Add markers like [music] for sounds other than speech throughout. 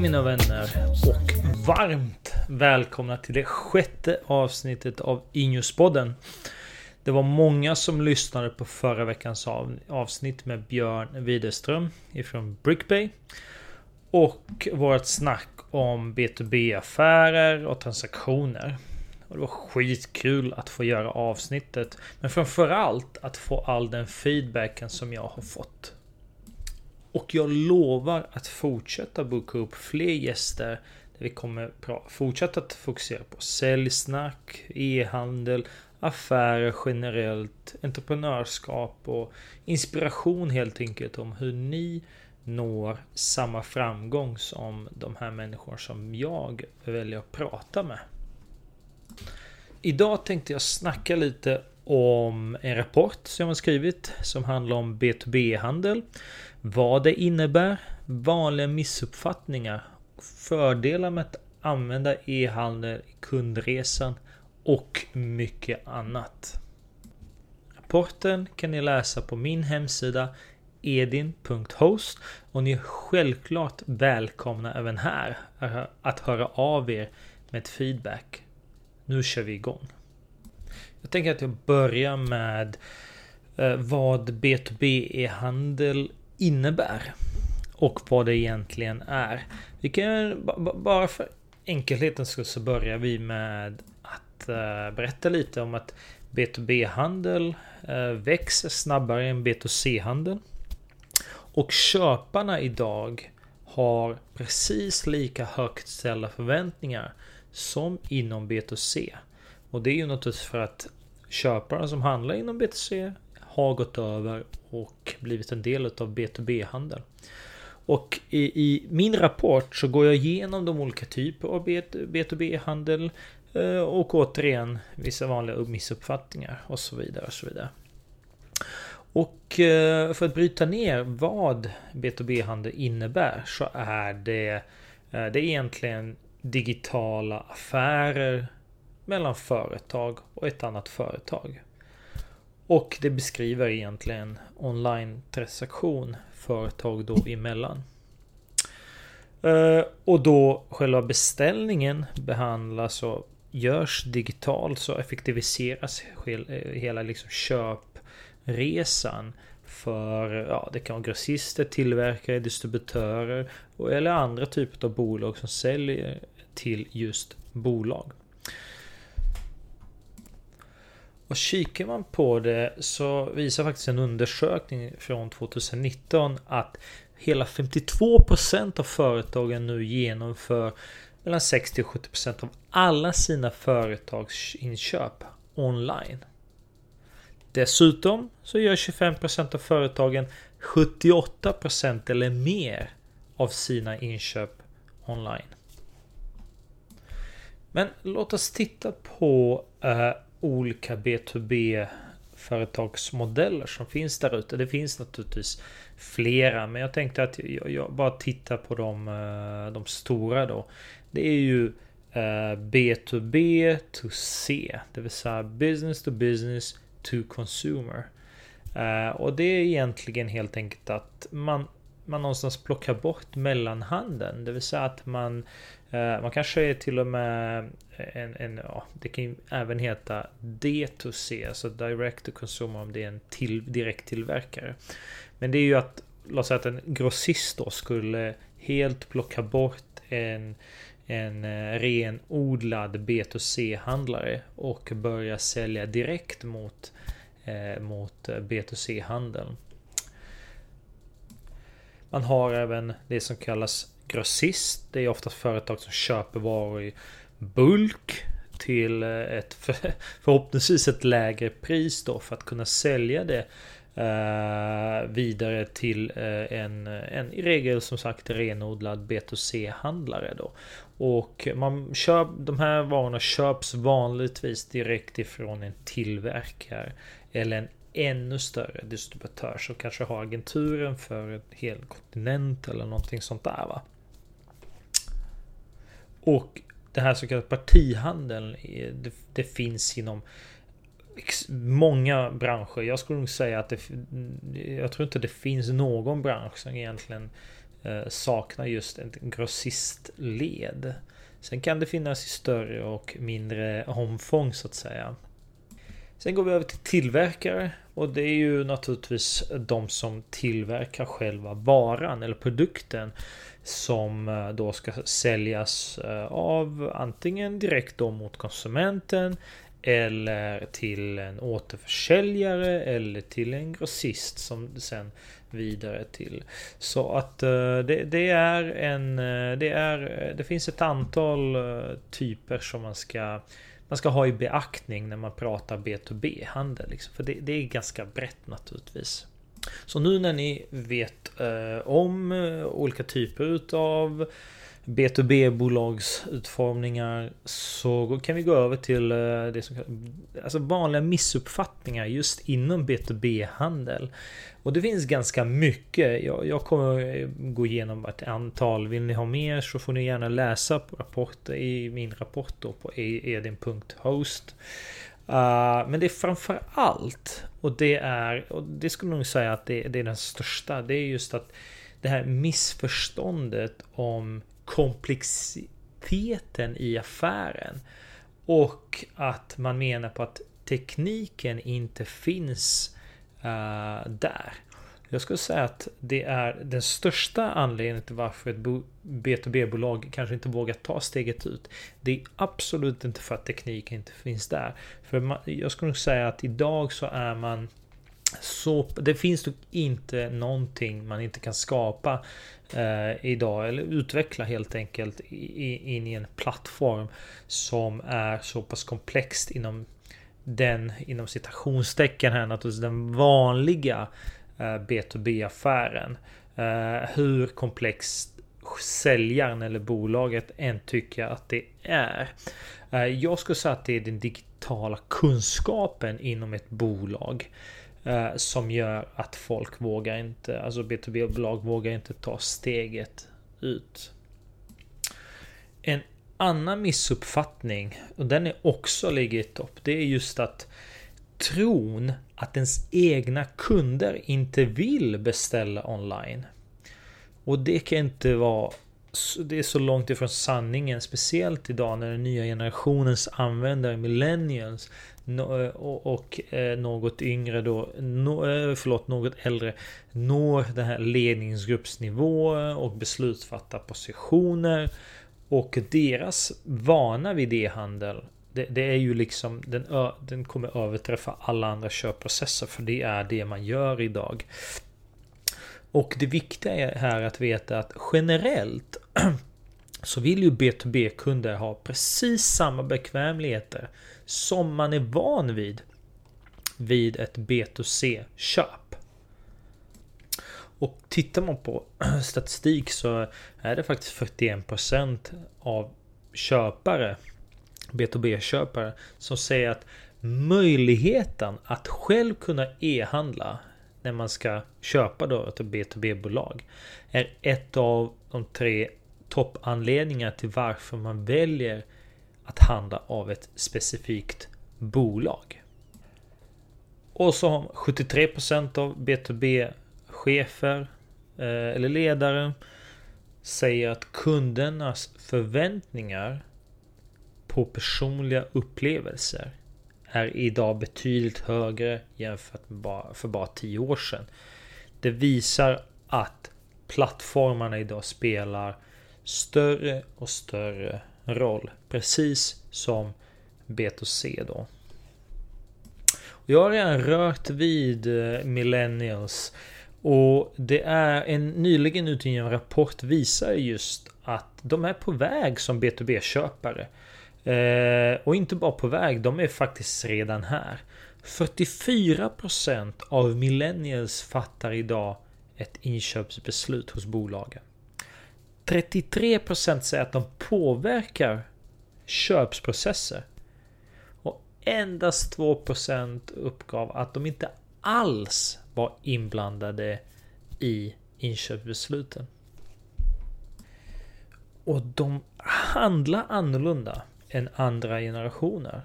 Hej mina vänner och varmt välkomna till det sjätte avsnittet av Injuspodden. Det var många som lyssnade på förra veckans avsnitt med Björn Widerström ifrån Brickbay. Och vårt snack om B2B-affärer och transaktioner. Och det var skitkul att få göra avsnittet. Men framförallt att få all den feedbacken som jag har fått. Och jag lovar att fortsätta boka upp fler gäster. Där vi kommer fortsätta att fokusera på säljsnack, e-handel, affärer generellt, entreprenörskap och inspiration helt enkelt om hur ni når samma framgång som de här människorna som jag väljer att prata med. Idag tänkte jag snacka lite om en rapport som jag har skrivit som handlar om B2B-handel. Vad det innebär, vanliga missuppfattningar, fördelar med att använda e-handel i kundresan och mycket annat. Rapporten kan ni läsa på min hemsida edin.host och ni är självklart välkomna även här att höra av er med feedback. Nu kör vi igång. Jag tänker att jag börjar med eh, vad B2B e-handel innebär. Och vad det egentligen är. Vi kan bara för enkelhetens skull så börjar vi med att eh, berätta lite om att B2B-handel eh, växer snabbare än B2C-handel. Och köparna idag har precis lika högt ställda förväntningar som inom B2C. Och det är ju naturligtvis för att köparna som handlar inom B2C har gått över och blivit en del av B2B-handel. Och i, i, min rapport så går jag igenom de olika typer av B2B-handel eh, och återigen vissa vanliga missuppfattningar och så vidare. Och så vidare. Och eh, för att bryta ner vad B2B-handel innebär så är det, eh, det är egentligen digitala affärer mellan företag och ett annat företag. Och det beskriver egentligen online-transaktion företag då emellan. Eh, och då själva beställningen behandlas och görs digitalt så effektiviseras eh, hela liksom köpresan för ja, det kan vara grossister, tillverkare, distributörer eller andra typer av bolag som säljer till just bolag. Och kikar man på det så visar faktiskt en undersökning från 2019 att hela 52% av företagen nu genomför mellan 60 och 70% av alla sina företagsinköp online. Dessutom så gör 25% av företagen 78% eller mer av sina inköp online. Men låt oss titta på eh, olika B2B företagsmodeller som finns där ute. Det finns naturligtvis flera, men jag tänkte att jag, jag bara tittar på de, eh, de stora då. Det är ju eh, B2B to C, det vill säga business to business to consumer. Eh, och det är egentligen helt enkelt att man man någonstans plockar bort mellanhanden. Det vill säga att man eh, man kanske är till och med en, en ja, det kan ju även heta D2C, alltså Direct to Consumer om det är en till, direkt tillverkare. Men det är ju att, låt säga att en grossist då skulle helt plocka bort en en eh, renodlad B2C-handlare och börja sälja direkt mot, eh, mot eh, B2C-handeln. Man har även det som kallas grossist. Det är oftast företag som köper varor i bulk till eh, ett [laughs] förhoppningsvis ett lägre pris då för att kunna sälja det eh, vidare till eh, en, en i regel som sagt renodlad B2C-handlare då. Och man köp, de här varorna köps vanligtvis direkt ifrån en tillverkare eller en ännu större distributör som kanske har agenturen för en hel kontinent eller någonting sånt där va. Och det här så kallade partihandeln eh, det, det finns inom många branscher. Jag skulle nog säga att det, mm, jag tror inte det finns någon bransch som egentligen eh, saknar just ett grossistled. Sen kan det finnas i större och mindre omfång så att säga. Sen går vi över till tillverkare och det är ju naturligtvis de som tillverkar själva varan eller produkten som eh, då ska säljas eh, av antingen direkt då mot konsumenten eller till en återförsäljare eller till en grossist som sen vidare till. Så att eh, det, det, är en... Det, är, det finns ett antal typer som man ska man ska ha i beaktning när man pratar B2B-handel. Liksom. För det, det, är ganska brett naturligtvis. Så nu när ni vet eh, om eh, olika typer utav B2B-bolagsutformningar så kan vi gå över till eh, det som alltså vanliga missuppfattningar just inom B2B-handel. Och det finns ganska mycket. Jag, jag kommer eh, gå igenom ett antal. Vill ni ha mer så får ni gärna läsa på rapporter i min rapport då på e- edin.host. Uh, ah, men det är framför allt och det är, och det skulle nog säga att det, det är den största. Det är just att det här missförståndet om komplexiteten i affären. Och att man menar på att tekniken inte finns uh, där. Jag skulle säga att det är den största anledningen till varför ett B2B-bolag kanske inte vågar ta steget ut. Det är absolut inte för att tekniken inte finns där. För man, jag skulle nog säga att idag så är man så det finns nog inte någonting man inte kan skapa eh, idag eller utveckla helt enkelt i, in i en plattform som är så pass komplext inom den inom citationstecken här naturligtvis den vanliga eh, B2B-affären. Eh, hur komplext säljaren eller bolaget än tycker att det är. Eh, jag skulle säga att det är den digitala kunskapen inom ett bolag Eh, som gör att folk vågar inte, alltså B2B-bolag vågar inte ta steget ut. En annan missuppfattning, och den är också ligger i topp, det är just att tron att ens egna kunder inte vill beställa online. Och det kan inte vara det är så långt ifrån sanningen, speciellt idag när den nya generationens användare, millennials, Eh, och eh, något yngre då, eh, förlåt något äldre, når den här ledningsgruppsnivå och beslutsfattarpositioner. Och deras vana vid e-handel det, det, är ju liksom den, den kommer överträffa alla andra köpprocesser för det är det man gör idag. Och det viktiga är här att veta att generellt [clears throat] så vill ju B2B-kunder ha precis samma bekvämligheter som man är van vid vid ett B2C-köp. Och tittar man på [clears throat] statistik så är det faktiskt 41% av köpare, B2B-köpare, som säger att möjligheten att själv kunna e-handla när man ska köpa då ett B2B-bolag är ett av de tre toppanledningar till varför man väljer att handla av ett specifikt bolag. Och så har 73% av B2B chefer eh, eller ledare säger att kundernas förväntningar på personliga upplevelser är idag betydligt högre jämfört med bara, för bara 10 år sedan. Det visar att plattformarna idag spelar större och större roll. Precis som B2C då. Jag har redan rört vid eh, Millennials och det är en nyligen utgiven rapport visar just att de är på väg som B2B-köpare. Eh, och inte bara på väg, de är faktiskt redan här. 44% av millennials fattar idag ett inköpsbeslut hos bolagen. 33% säger att de påverkar köpsprocesser. Och endast 2% uppgav att de inte alls var inblandade i inköpsbesluten. Och de handlar annorlunda än andra generationer.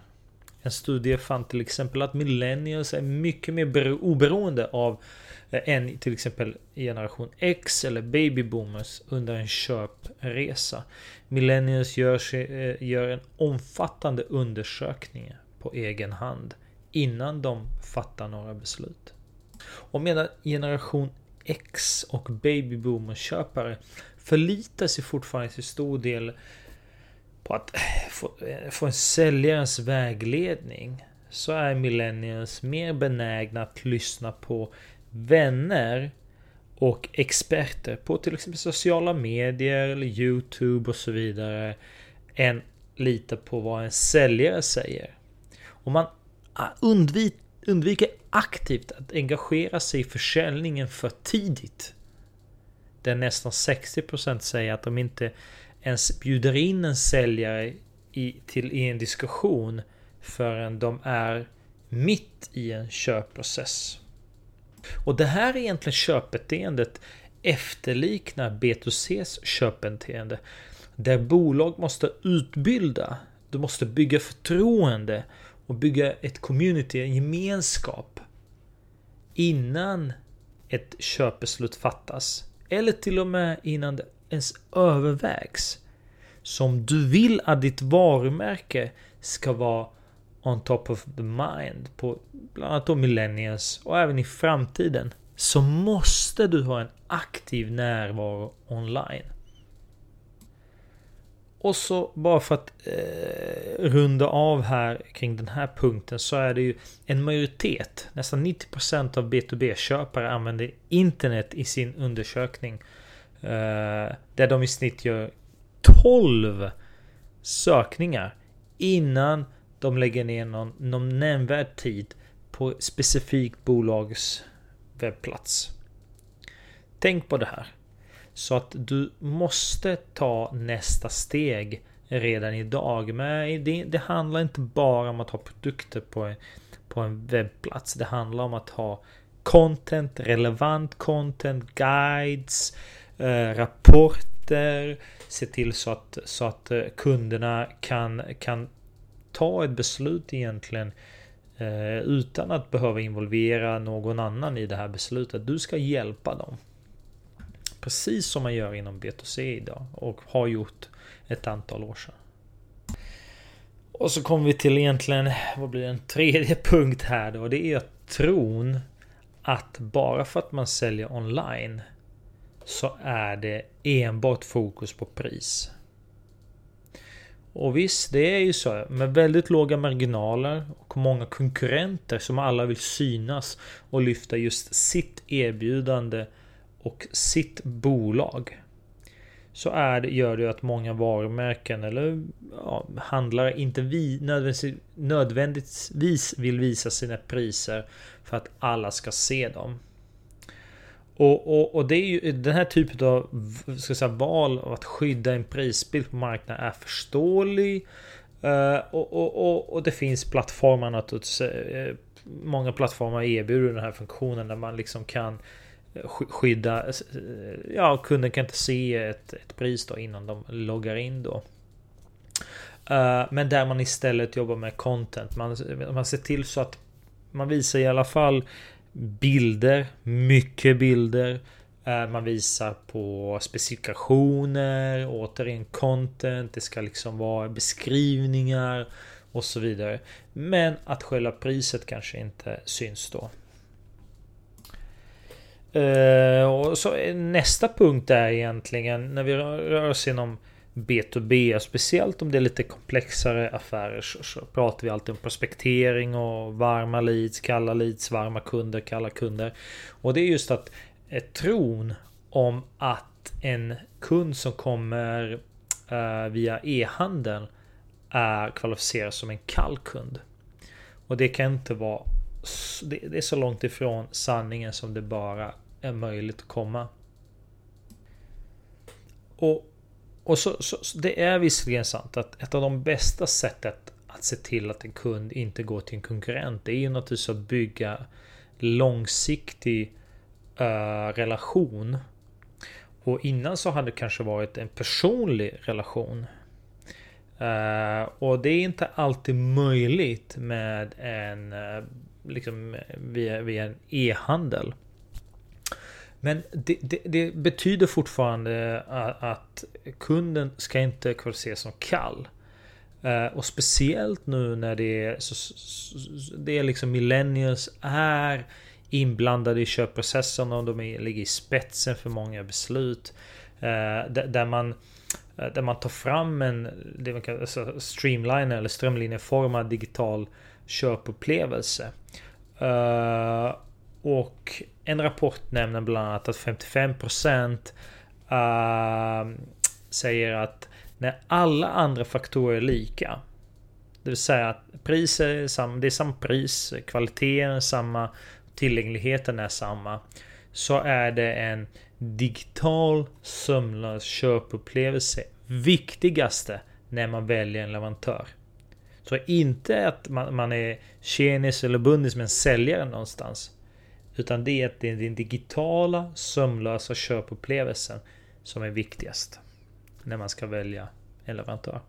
En studie fann till exempel att millennials är mycket mer oberoende av Eh, än till exempel generation X eller babyboomers under en köpresa. Millennials gör, sig, eh, gör en omfattande undersökning på egen hand innan de fattar några beslut. Och medan generation X och babyboomer köpare förlitar sig fortfarande till stor del på att eh, få, få en säljarens vägledning så är millennials mer benägna att lyssna på vänner och experter på till exempel sociala medier eller Youtube och så vidare än lita på vad en säljare säger. Om man ah, undviker aktivt att engagera sig i försäljningen för tidigt. Där nästan 60% säger att de inte ens bjuder in en säljare i, till, i en diskussion förrän de är mitt i en köpprocess. Och det här är egentligen köpbeteendet efterliknar B2Cs köpbeteende. Där bolag måste utbilda, du måste bygga förtroende och bygga ett community, en gemenskap innan ett köpbeslut fattas. Eller till och med innan det ens övervägs. Som du vill att ditt varumärke ska vara on top of the mind på bland annat då millennials och även i framtiden så måste du ha en aktiv närvaro online. Och så bara för att eh, runda av här kring den här punkten så är det ju en majoritet, nästan 90% av B2B-köpare använder internet i sin undersökning. Eh, där de i snitt gör 12 sökningar innan de lägger ner någon, någon nämnvärd tid på specifikt bolags webbplats. Tänk på det här. Så att du måste ta nästa steg redan idag. Men det, det handlar inte bara om att ha produkter på, på en webbplats. Det handlar om att ha content, relevant content, guides, eh, rapporter. Se till så att, så att eh, kunderna kan, kan ta ett beslut egentligen eh, utan att behöva involvera någon annan i det här beslutet. Du ska hjälpa dem. Precis som man gör inom B2C idag och har gjort ett antal år sedan. Och så kommer vi till egentligen, vad blir en tredje [laughs] punkt här då? Det är tron att bara för att man säljer online så är det enbart fokus på pris. Och visst, det är ju så. Med väldigt låga marginaler och många konkurrenter som alla vill synas och lyfta just sitt erbjudande och sitt bolag. Så är det, gör det att många varumärken eller ja, handlare inte vi, nödvändigtvis, nödvändigtvis vill visa sina priser för att alla ska se dem. Och, och, och, det är ju den här typen av ska säga, val av att skydda en prisbild på marknaden är förståelig. Uh, och, och, och, det finns plattformar naturligtvis. Uh, eh, många plattformar erbjuder den här funktionen där man liksom kan eh, skydda. Ja, kunden kan inte se ett, ett pris då innan de loggar in då. Uh, men där man istället jobbar med content. Man, man ser till så att man visar i alla fall bilder, mycket bilder. Eh, man visar på specifikationer, återigen content, det ska liksom vara beskrivningar och så vidare. Men att själva priset kanske inte syns då. Eh, och så nästa punkt är egentligen när vi rör oss inom B2B, speciellt om det är lite komplexare affärer så, så, pratar vi alltid om prospektering och varma leads, kalla leads, varma kunder, kalla kunder. Och det är just att eh, tron om att en kund som kommer eh, via e-handeln är kvalificerad som en kall kund. Och det kan inte vara det, det är så långt ifrån sanningen som det bara är möjligt att komma. Och och så, så, det är visserligen sant att ett av de bästa sättet att se till att en kund inte går till en konkurrent det är ju naturligtvis att bygga långsiktig uh, relation. Och innan så hade det kanske varit en personlig relation. Uh, och det är inte alltid möjligt med en uh, liksom via, via en e-handel. Men det, det, det, betyder fortfarande eh, att, kunden ska inte kvalificeras som kall. Eh, och speciellt nu när det är, det är liksom millennials är inblandade i köpprocessen och de ligger i spetsen för många beslut. Eh, där, man där man tar fram en det man kallar, alltså streamliner eller strömlinjeformad digital köpupplevelse. Och en rapport nämner bland annat att 55% uh, ehm, säger att när alla andra faktorer är lika. Det vill säga att priset är samma, det är samma pris, kvaliteten är samma, tillgängligheten är samma. Så är det en digital sömlös köpupplevelse viktigaste när man väljer en leverantör. Så inte att man, man är tjenis eller bundis med en säljare någonstans. Utan det är att det är den digitala sömlösa köpupplevelsen som är viktigast. När man ska välja en leverantör.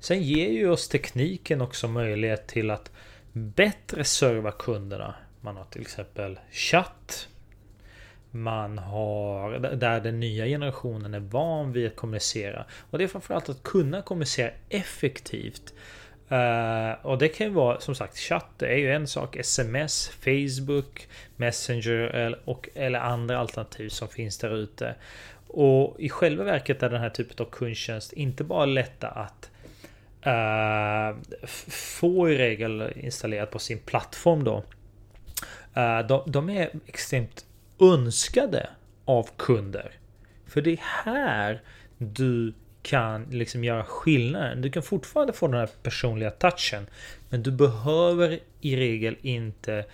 Sen ger ju oss tekniken också möjlighet till att bättre serva kunderna. Man har till exempel chatt man har, där den nya generationen är van vid att kommunicera. Och det är framförallt att kunna kommunicera effektivt. Uh, och det kan ju vara som sagt chatt, det är ju en sak. Sms, Facebook, Messenger eh, och, eller andra alternativ som finns där ute. Och i själva verket är den här typen av kundtjänst inte bara lätta att uh, få i regel installerat på sin plattform då. Uh, de, de är extremt önskade av kunder. För det är här du kan liksom göra skillnaden. Du kan fortfarande få den här personliga touchen. Men du behöver i regel inte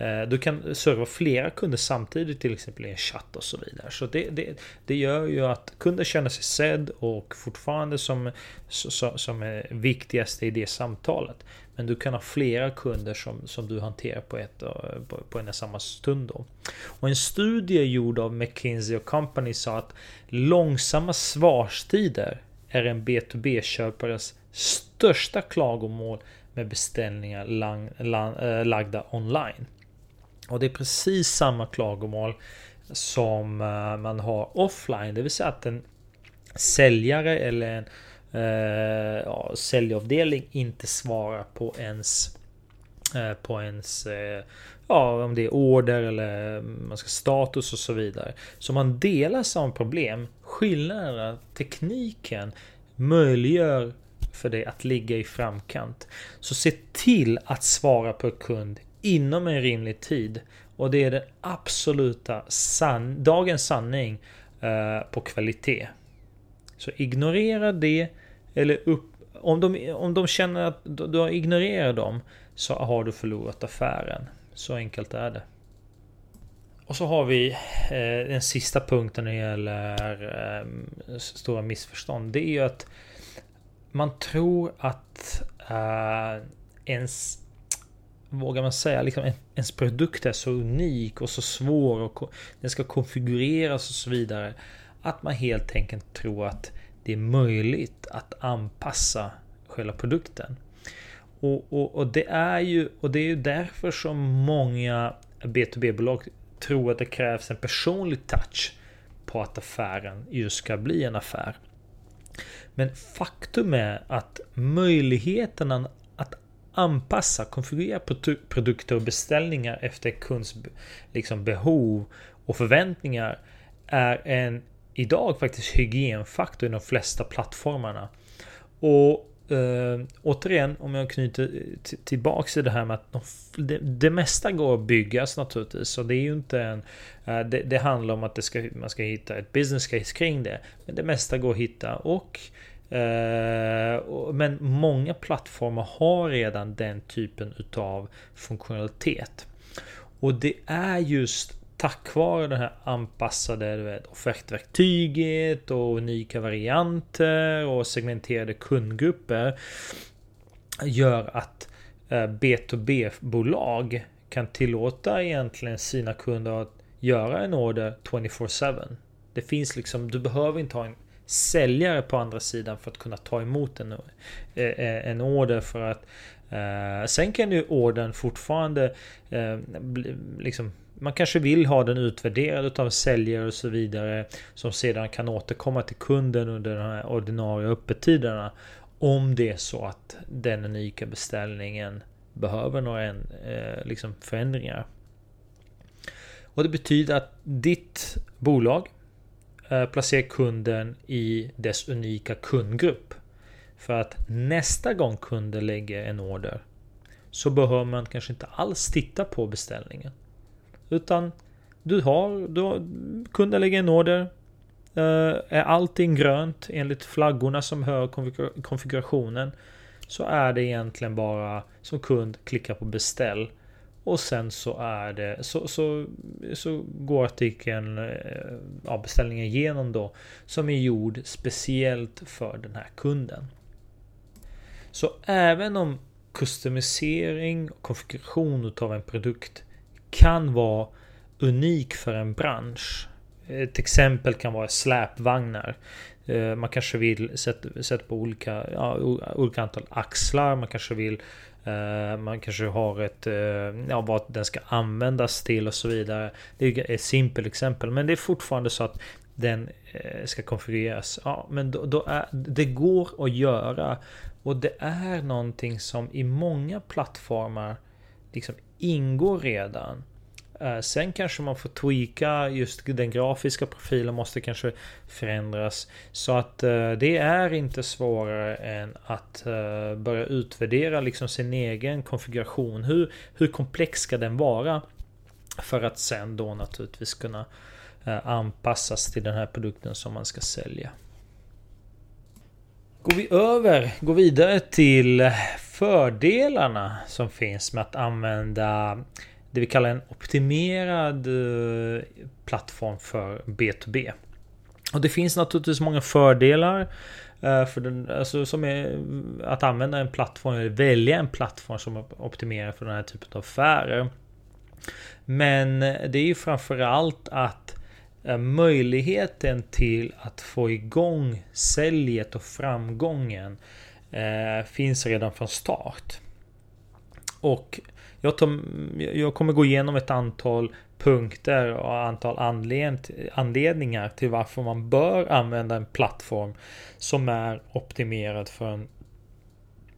Eh, du kan serva flera kunder samtidigt till exempel i en chatt och så vidare. Så det, det, det gör ju att kunden känner sig sedd och fortfarande som, som, som är eh, viktigast i det samtalet. Men du kan ha flera kunder som, som du hanterar på, ett, eh, på, på en och samma stund. Då. Och en studie gjord av McKinsey Company sa att långsamma svarstider är en B2B-köpares största klagomål med beställningar lang, lang, äh, lagda online. Och det är precis samma klagomål som eh, man har offline. Det vill säga att en säljare eller en eh, ja, säljavdelning inte svarar på ens eh, på ens eh, ja, om det är order eller mm, man ska status och så vidare. Så man delar samma problem. Skillnaden är att tekniken möjliggör för dig att ligga i framkant. Så se till att svara på kund inom en rimlig tid. Och det är den absoluta san dagens sanning eh, på kvalitet. Så ignorera det eller upp, om, de, om de känner att du har ignorerat dem så har du förlorat affären. Så enkelt är det. Och så har vi eh, den sista punkten när det gäller eh, stora missförstånd. Det är ju att man tror att eh, ens vågar man säga, liksom ens produkt är så unik och så svår och den ska konfigureras och så vidare. Att man helt enkelt tror att det är möjligt att anpassa själva produkten. Och, och, och det är ju och det är ju därför som många B2B-bolag tror att det krävs en personlig touch på att affären just ska bli en affär. Men faktum är att möjligheterna att anpassa, konfigurera produkter och beställningar efter kunds liksom, behov och förväntningar är en idag faktiskt hygienfaktor i de flesta plattformarna. Och eh, återigen, om jag knyter eh, tillbaks till det här med att de, det, det, mesta går att byggas naturligtvis. Så det är ju inte en... Eh, det, det, handlar om att det ska, man ska hitta ett business case kring det. Men det mesta går att hitta och eh, men många plattformar har redan den typen utav funktionalitet. Och det är just tack vare det här anpassade du vet, offertverktyget och unika varianter och segmenterade kundgrupper gör att eh, B2B-bolag kan tillåta egentligen sina kunder att göra en order 24-7. Det finns liksom, du behöver inte ha en säljare på andra sidan för att kunna ta emot en, eh, eh, en order för att sen kan ju ordern fortfarande liksom man kanske vill ha den utvärderad av säljare och så vidare. Som sedan kan återkomma till kunden under de här ordinarie öppettiderna. Om det är så att den unika beställningen behöver några eh, liksom förändringar. Och det betyder att ditt bolag eh, placerar kunden i dess unika kundgrupp. För att nästa gång kunden lägger en order så behöver man kanske inte alls titta på beställningen. Utan du har, du har kunden lägger en order. Uh, är allting grönt enligt flaggorna som hör konfigurationen så är det egentligen bara som kund klicka på beställ och sen så är det så, så, så går artikeln eh, av beställningen igenom då som är gjord speciellt för den här kunden. Så även om customisering och konfiguration av en produkt kan vara unik för en bransch. Ett exempel kan vara släpvagnar. Eh, man kanske vill sätta, sätta på olika, ja, olika antal axlar. Man kanske vill eh, Man kanske har ett eh, Ja vad den ska användas till och så vidare. Det är ett simpelt exempel. Men det är fortfarande så att den ska konfigureras. Ja men då, då, är det går att göra. Och det är någonting som i många plattformar liksom ingår redan. Eh, sen kanske man får tweaka just den grafiska profilen måste kanske förändras. Så att eh, det är inte svårare än att eh, börja utvärdera liksom sin egen konfiguration. Hur, hur komplex ska den vara? För att sen då naturligtvis kunna anpassas till den här produkten som man ska sälja. Går vi över, går vidare till fördelarna som finns med att använda det vi kallar en optimerad eh, plattform för B2B. Och det finns naturligtvis många fördelar eh, för den, alltså som är att använda en plattform eller välja en plattform som optimerar för den här typen av affärer. Men eh, det är ju framförallt att möjligheten till att få igång säljet och framgången Eh, finns redan från start. Och jag, tar, jag kommer gå igenom ett antal punkter och antal anledningar till varför man bör använda en plattform som är optimerad för en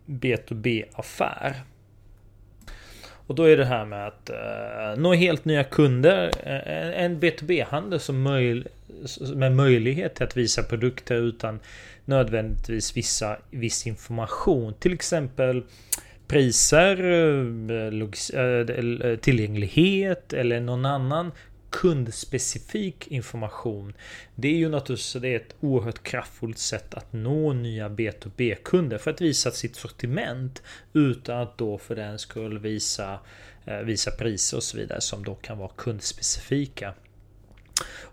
B2B-affär. Och då är det här med att eh, nå helt nya kunder. Eh, en B2B-handel som möj med möjlighet till att visa produkter utan nödvändigtvis vissa, viss information. Till exempel priser, eh, eh, eh, tillgänglighet eller någon annan kundspecifik information. Det är ju naturligtvis det är ett oerhört kraftfullt sätt att nå nya B2B-kunder för att visa sitt sortiment utan att då för den skull visa, visa priser och så vidare som då kan vara kundspecifika.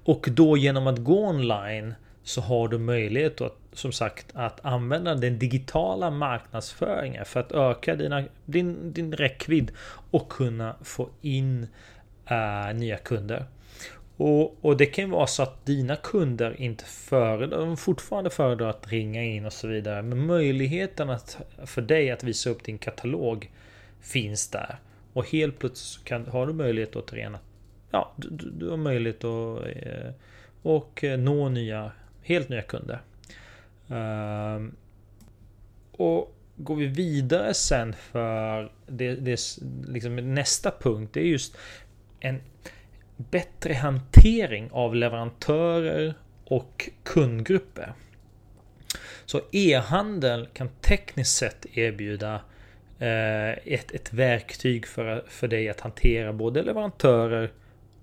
Och då genom att gå online så har du möjlighet att som sagt att använda den digitala marknadsföringen för att öka dina, din, din räckvidd och kunna få in äh, nya kunder. Och, och, det kan vara så att dina kunder inte föredrar, de fortfarande föredrar att ringa in och så vidare. Men möjligheten att, för dig att visa upp din katalog finns där. Och helt plötsligt kan, har du möjlighet återigen att ja, Ja, du, du har möjlighet att eh, och eh, nå nya, helt nya kunder. Ehm, och går vi vidare sen för det, det liksom nästa punkt. Det är just en bättre hantering av leverantörer och kundgrupper. Så e-handel kan tekniskt sett erbjuda eh, ett, ett verktyg för, för dig att hantera både leverantörer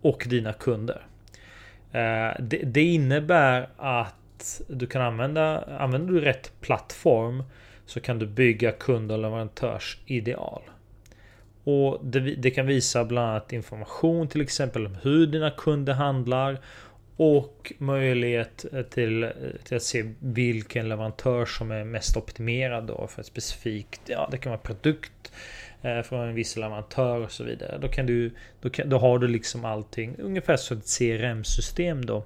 och dina kunder. Eh, det, det innebär att du kan använda, använder du rätt plattform så kan du bygga kund och leverantörsideal. Och det, det, kan visa bland annat information till exempel om hur dina kunder handlar och möjlighet eh, till, eh, till att se vilken leverantör som är mest optimerad då för ett specifikt, ja det kan vara produkt eh, Eh, från en viss leverantör och så vidare. Då kan du, då, kan, då har du liksom allting ungefär som ett CRM-system då.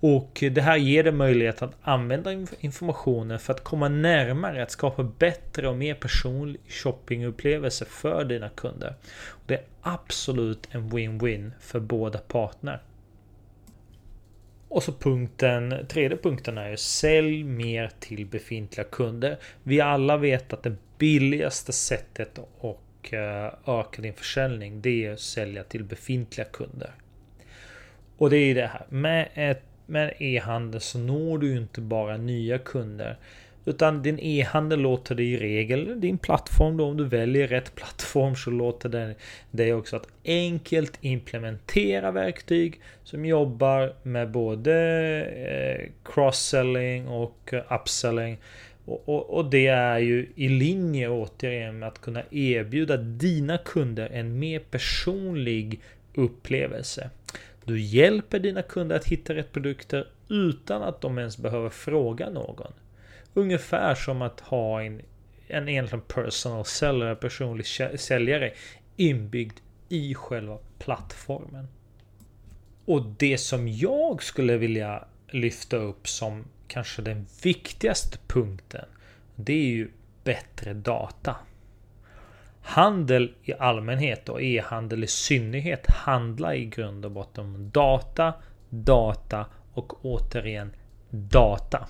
Och det här ger dig möjlighet att använda informationen för att komma närmare, att skapa bättre och mer personlig shoppingupplevelse för dina kunder. Det är absolut en win-win för båda parterna. Och så punkten, tredje punkten är ju sälj mer till befintliga kunder. Vi alla vet att det billigaste sättet att eh, öka din försäljning det är att sälja till befintliga kunder. Och det är det här med ett med e-handel så når du inte bara nya kunder. Utan din e-handel låter dig i regel, din plattform då, om du väljer rätt [laughs] plattform så låter den dig också att enkelt implementera verktyg som jobbar med både eh, cross-selling och eh, upselling. Och, och, och, det är ju i linje återigen med att kunna erbjuda dina kunder en mer personlig upplevelse. Du hjälper dina kunder att hitta rätt produkter utan att de ens behöver fråga någon. Ungefär som att ha en, en egentligen personal seller, personlig säljare inbyggd i själva plattformen. Och det som jag skulle vilja lyfta upp som kanske den viktigaste punkten. Det är ju bättre data. Handel i allmänhet och e-handel i synnerhet handlar i grund och botten om data, data och återigen data.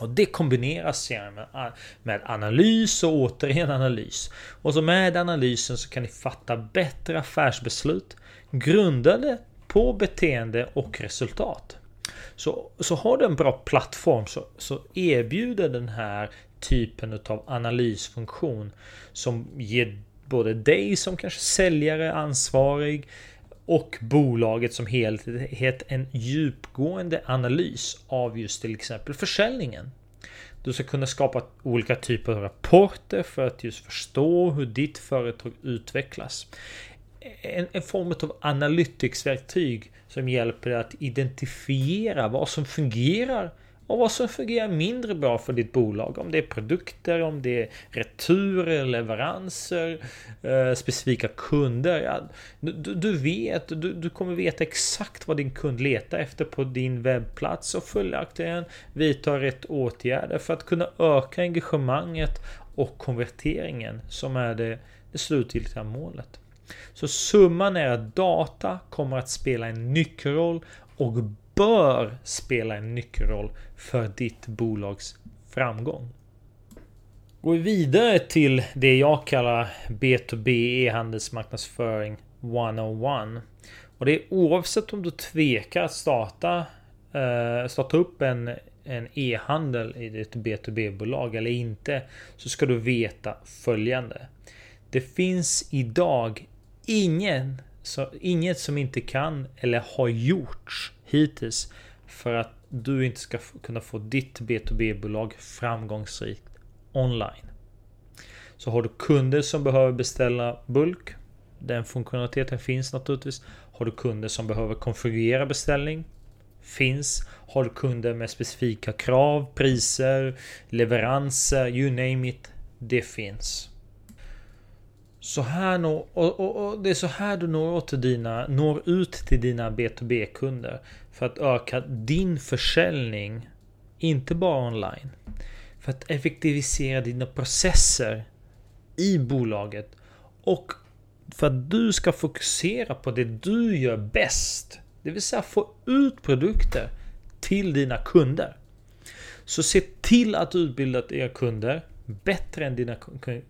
Och det kombineras med, med analys och återigen analys. Och så med analysen så kan ni fatta bättre affärsbeslut grundade på beteende och resultat. Så, så har du en bra plattform så, så erbjuder den här typen av analysfunktion som ger både dig som kanske säljare, ansvarig och bolaget som helhet en djupgående analys av just till exempel försäljningen. Du ska kunna skapa olika typer av rapporter för att just förstå hur ditt företag utvecklas. En, en form av analyticsverktyg som hjälper dig att identifiera vad som fungerar och vad som fungerar mindre bra för ditt bolag. Om det är produkter, om det är returer, leveranser, eh, specifika kunder. Ja, du, du, vet, du, du kommer veta exakt vad din kund letar efter på din webbplats och följaktligen vidta rätt åtgärder för att kunna öka engagemanget och konverteringen som är det, det slutgiltiga målet. Så summan är att data kommer att spela en nyckelroll och bör spela en nyckelroll för ditt bolags framgång. Går vi vidare till det jag kallar B2B e-handelsmarknadsföring 101. Och det är oavsett om du tvekar att starta, eh, starta upp en en e-handel i ditt B2B-bolag eller inte så ska du veta följande. Det finns idag ingen, så, inget som inte kan eller har gjorts hittills för att du inte ska kunna få ditt B2B-bolag framgångsrikt online. Så har du kunder som behöver beställa bulk. Den funktionaliteten finns naturligtvis. Har du kunder som behöver konfigurera beställning? Finns. Har du kunder med specifika krav, priser, leveranser, you name it. Det finns. Så här når, och, och, och, det är så här du når, till dina, når ut till dina B2B-kunder. För att öka din försäljning. Inte bara online. För att effektivisera dina processer i bolaget. Och för att du ska fokusera på det du gör bäst. Det vill säga få ut produkter till dina kunder. Så se till att utbilda dina kunder bättre än dina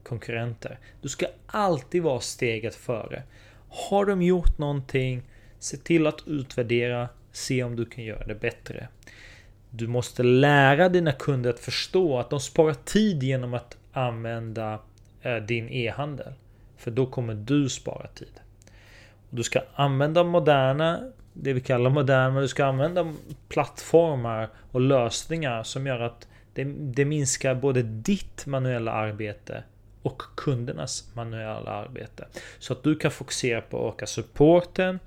konkurrenter. Du ska alltid vara steget före. Har de gjort någonting, se till att utvärdera, se om du kan göra det bättre. Du måste lära dina kunder att förstå att de sparar tid genom att använda eh, din e-handel. För då kommer du spara tid. Du ska använda moderna, det vi kallar moderna, du ska använda plattformar och lösningar som gör att det, det minskar både ditt manuella arbete och kundernas manuella arbete. Så att du kan fokusera på att öka supporten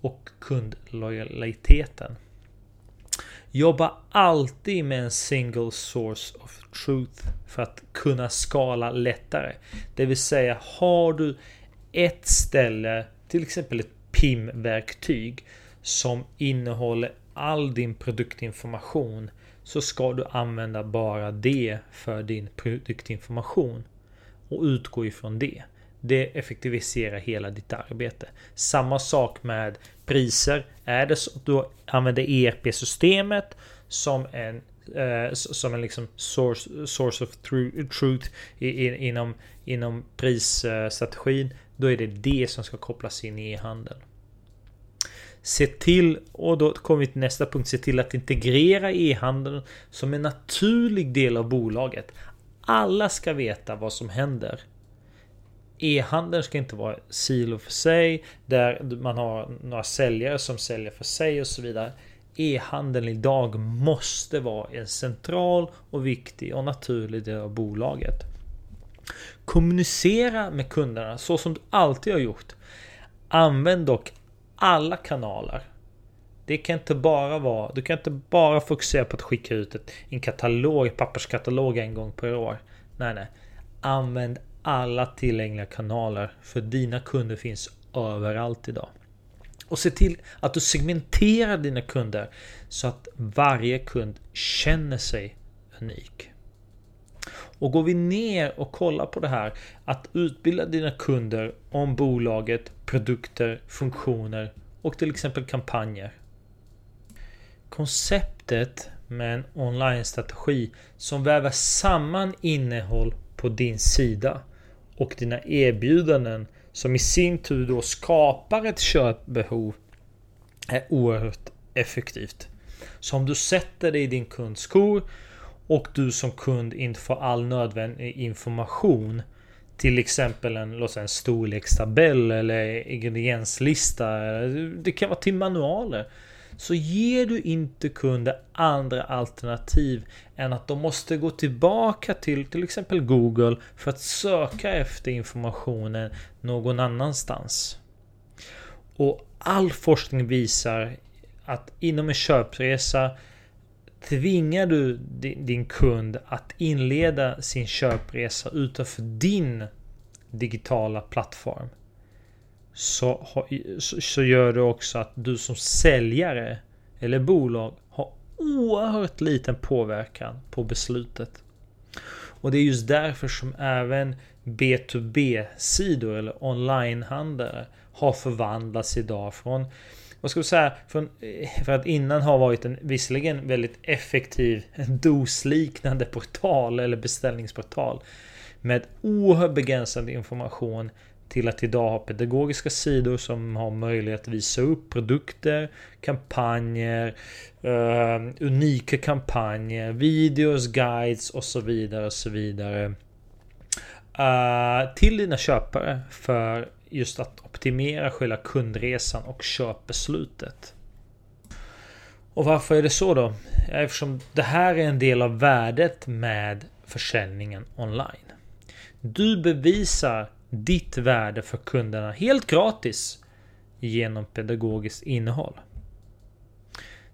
och kundlojaliteten. Jobba alltid med en single source of truth för att kunna skala lättare. Det vill säga har du ett ställe, till exempel ett PIM-verktyg som innehåller all din produktinformation så ska du använda bara det för din produktinformation och utgå ifrån det. Det effektiviserar hela ditt arbete. Samma sak med priser. Är det så att du använder ERP-systemet som en eh, som en liksom source, source of truth inom, inom prisstrategin. Då är det det som ska kopplas in i e-handeln. Se till, och då kommer vi till nästa punkt, se till att integrera e-handeln som en naturlig del av bolaget. Alla ska veta vad som händer. E-handeln ska inte vara silo för sig, där man har några säljare som säljer för sig och så vidare. E-handeln idag måste vara en central och viktig och naturlig del av bolaget. Kommunicera med kunderna så som du alltid har gjort. Använd dock alla kanaler. Det kan inte bara vara, du kan inte bara fokusera på att skicka ut ett, en katalog, papperskatalog en gång per år. Nej, nej. Använd alla tillgängliga kanaler för dina kunder finns överallt idag. Och se till att du segmenterar dina kunder så att varje kund känner sig unik. Och går vi ner och kollar på det här att utbilda dina kunder om bolaget, produkter, funktioner och till exempel kampanjer. Konceptet med en online-strategi som väver samman innehåll på din sida och dina erbjudanden som i sin tur då skapar ett köpbehov är oerhört effektivt. Så om du sätter dig i din kunds skor och du som kund inte får all nödvändig information till exempel en, låt säga en storlekstabell eller ingredienslista. Det kan vara till manualer. Så ger du inte kunder andra alternativ än att de måste gå tillbaka till till exempel Google för att söka efter informationen någon annanstans. Och all forskning visar att inom en köpresa Tvingar du din kund att inleda sin köpresa utanför din digitala plattform så, så gör det också att du som säljare eller bolag har oerhört liten påverkan på beslutet. Och det är just därför som även B2B-sidor eller onlinehandlare har förvandlats idag från vad ska vi säga, från, eh, för att innan har varit en visserligen väldigt effektiv DOS-liknande portal eller beställningsportal med oerhört begränsad information till att idag ha pedagogiska sidor som har möjlighet att visa upp produkter, kampanjer, uh, unika kampanjer, videos, guides och så vidare och så vidare. Uh, till dina köpare för just att optimera själva kundresan och köpbeslutet. Och varför är det så då? Eftersom det här är en del av värdet med försäljningen online. Du bevisar ditt värde för kunderna helt gratis genom pedagogiskt innehåll.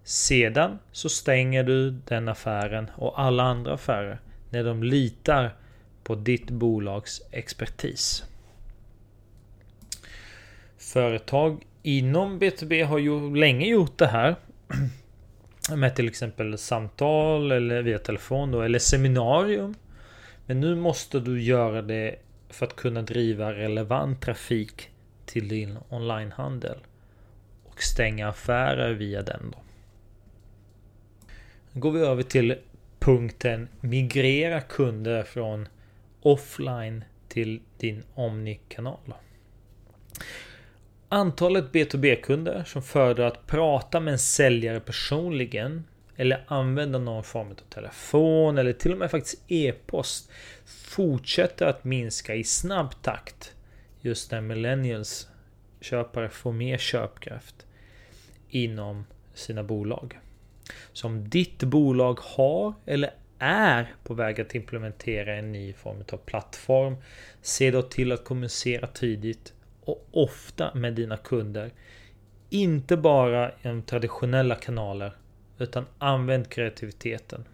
Sedan så stänger du den affären och alla andra affärer när de litar på ditt bolags expertis. Företag inom B2B har ju länge gjort det här. [clears throat] Med till exempel samtal eller via telefon då, eller seminarium. Men nu måste du göra det för att kunna driva relevant trafik till din onlinehandel. Och stänga affärer via den då. Nu går vi över till punkten migrera kunder från offline till din Omni-kanal. Antalet B2B-kunder som föredrar att prata med en säljare personligen eller använda någon form av telefon eller till och med faktiskt e-post fortsätter att minska i snabb takt just när millennials köpare får mer köpkraft inom sina bolag. Så om ditt bolag har eller är på väg att implementera en ny form av plattform. Se då till att kommunicera tidigt och ofta med dina kunder. Inte bara genom traditionella kanaler utan använd kreativiteten.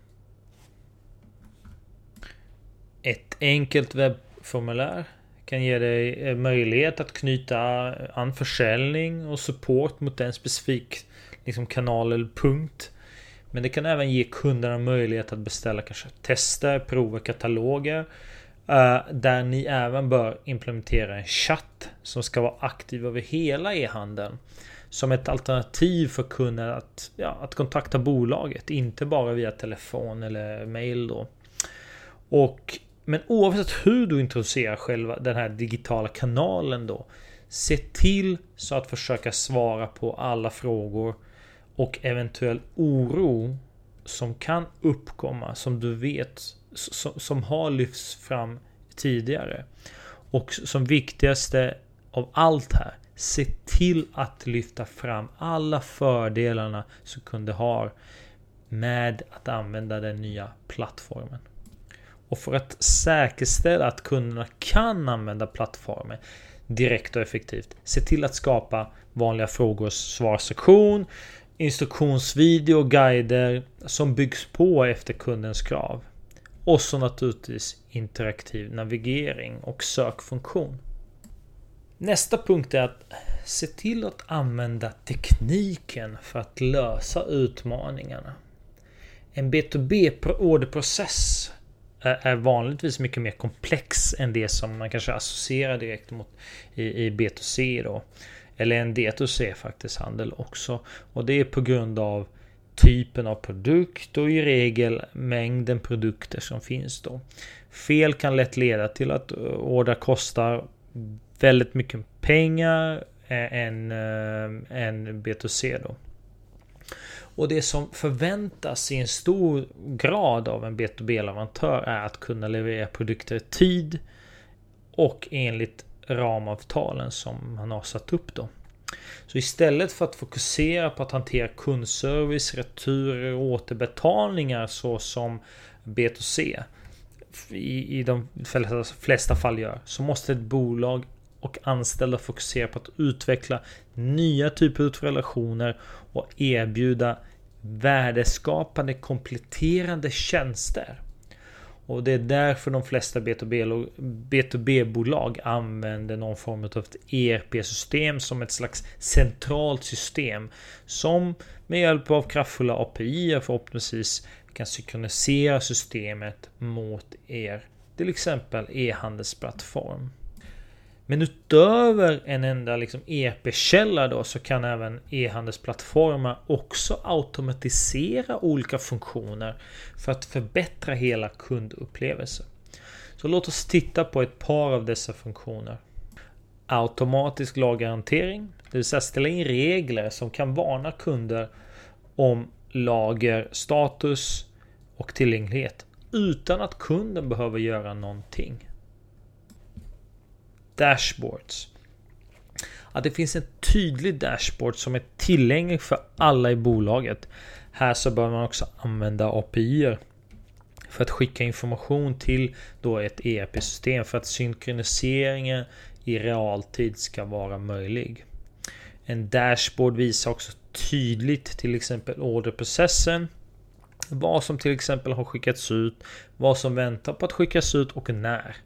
Ett enkelt webbformulär kan ge dig eh, möjlighet att knyta an försäljning och support mot en specifik liksom kanal eller punkt. Men det kan även ge kunderna möjlighet att beställa kanske tester, prova kataloger. Eh, där ni även bör implementera en chatt som ska vara aktiv över hela e-handeln. Som ett alternativ för kunder att, ja, att kontakta bolaget. Inte bara via telefon eller mail då. Och, men oavsett hur du introducerar själva den här digitala kanalen då. Se till så att försöka svara på alla frågor och eventuell oro som kan uppkomma som du vet som, som har lyfts fram tidigare. Och som viktigaste av allt här, se till att lyfta fram alla fördelarna som kunder har med att använda den nya plattformen. Och för att säkerställa att kunderna kan använda plattformen direkt och effektivt. Se till att skapa vanliga frågor och svarsektion, instruktionsvideo och guider som byggs på efter kundens krav. Och så naturligtvis interaktiv navigering och sökfunktion. Nästa punkt är att se till att använda tekniken för att lösa utmaningarna. En B2B-orderprocess är vanligtvis mycket mer komplex än det som man kanske associerar direkt mot i, B2C då. Eller en D2C faktiskt handel också. Och det är på grund av typen av produkt och i regel mängden produkter som finns då. Fel kan lätt leda till att eh, order kostar väldigt mycket pengar än, eh, än B2C då. Och det som förväntas i en stor grad av en B2B-leverantör är att kunna leverera produkter i tid och enligt ramavtalen som man har satt upp då. Så istället för att fokusera på att hantera kundservice, returer och återbetalningar så som B2C i, i de flesta, flesta fall gör så måste ett bolag och anställda fokusera på att utveckla nya typer av relationer och erbjuda värdeskapande kompletterande tjänster. Och det är därför de flesta B2B-bolag använder någon form av ett ERP-system som ett slags centralt system. Som med hjälp av kraftfulla API förhoppningsvis kan synkronisera systemet mot er till exempel e-handelsplattform. Men utöver en enda liksom EP-källa då så kan även e-handelsplattformar också automatisera olika funktioner för att förbättra hela kundupplevelsen. Så låt oss titta på ett par av dessa funktioner. Automatisk lagerhantering, det vill säga ställa in regler som kan varna kunder om lagerstatus och tillgänglighet utan att kunden behöver göra någonting dashboards. Att det finns en tydlig dashboard som är tillgänglig för alla i bolaget. Här så bör man också använda API för att skicka information till då ett ERP-system för att synkroniseringen i realtid ska vara möjlig. En dashboard visar också tydligt till exempel orderprocessen. Vad som till exempel har skickats ut, vad som väntar på att skickas ut och när.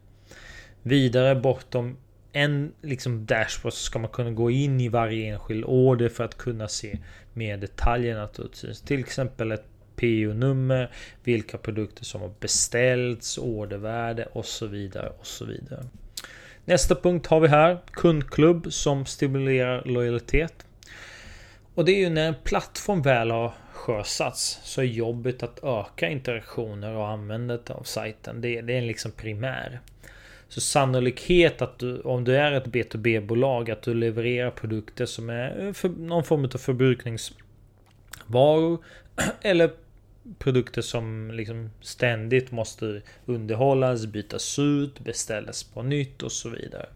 Vidare bortom en liksom dashboard så ska man kunna gå in i varje enskild order för att kunna se mer detaljer naturligtvis. Till exempel ett PO-nummer, vilka produkter som har beställts, ordervärde och så vidare och så vidare. Nästa punkt har vi här kundklubb som stimulerar lojalitet. Och det är ju när en plattform väl har sjösatts så är jobbet att öka interaktioner och användandet av sajten. Det, det är liksom primär. Så sannolikhet att du, om du är ett B2B-bolag, att du levererar produkter som är eh, för någon form av förbrukningsvaror. [clears throat] Eller produkter som liksom ständigt måste underhållas, bytas ut, beställas på nytt och så vidare.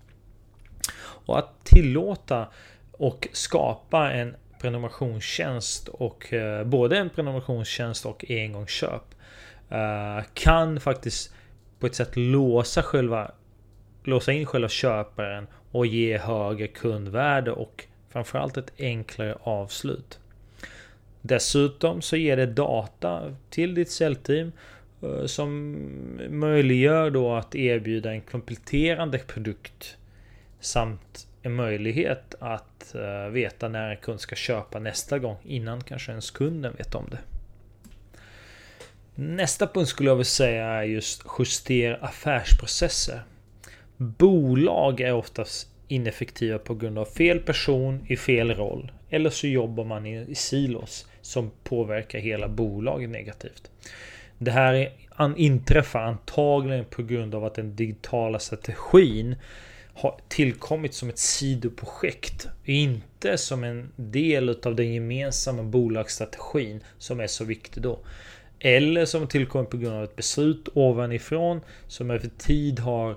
Och att tillåta och skapa en prenumerationstjänst och eh, både en prenumerationstjänst och engångsköp eh, kan faktiskt på ett sätt låsa själva låsa in själva köparen och ge högre kundvärde och framförallt ett enklare avslut. Dessutom så ger det data till ditt säljteam eh, som möjliggör då att erbjuda en kompletterande produkt samt en möjlighet att eh, veta när en kund ska köpa nästa gång innan kanske ens kunden vet om det. Nästa punkt skulle jag vilja säga är just justera affärsprocesser. Bolag är oftast ineffektiva på grund av fel person i fel roll. Eller så jobbar man i, silos som påverkar hela bolaget negativt. Det här inträffar antagligen på grund av att den digitala strategin har tillkommit som ett sidoprojekt. Inte som en del av den gemensamma bolagsstrategin som är så viktig då. Eller som tillkommit på grund av ett beslut ovanifrån som över tid har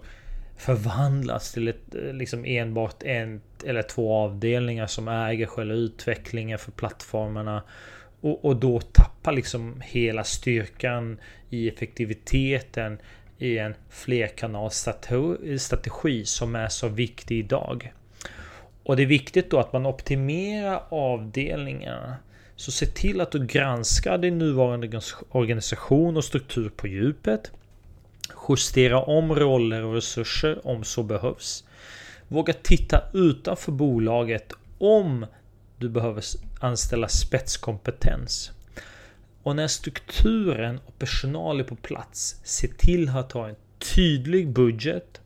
förvandlas till ett, eh, liksom enbart en eller två avdelningar som äger själva utvecklingen för plattformarna. Och, och då tappar liksom hela styrkan i effektiviteten i en flerkanalsstrategi som är så viktig idag. Och det är viktigt då att man optimerar avdelningarna. Så se till att du granskar din nuvarande organisation och struktur på djupet. Justera om roller och resurser om så behövs. Våga titta utanför bolaget om du behöver anställa spetskompetens. Och när strukturen och personal är på plats, se till att ha en tydlig budget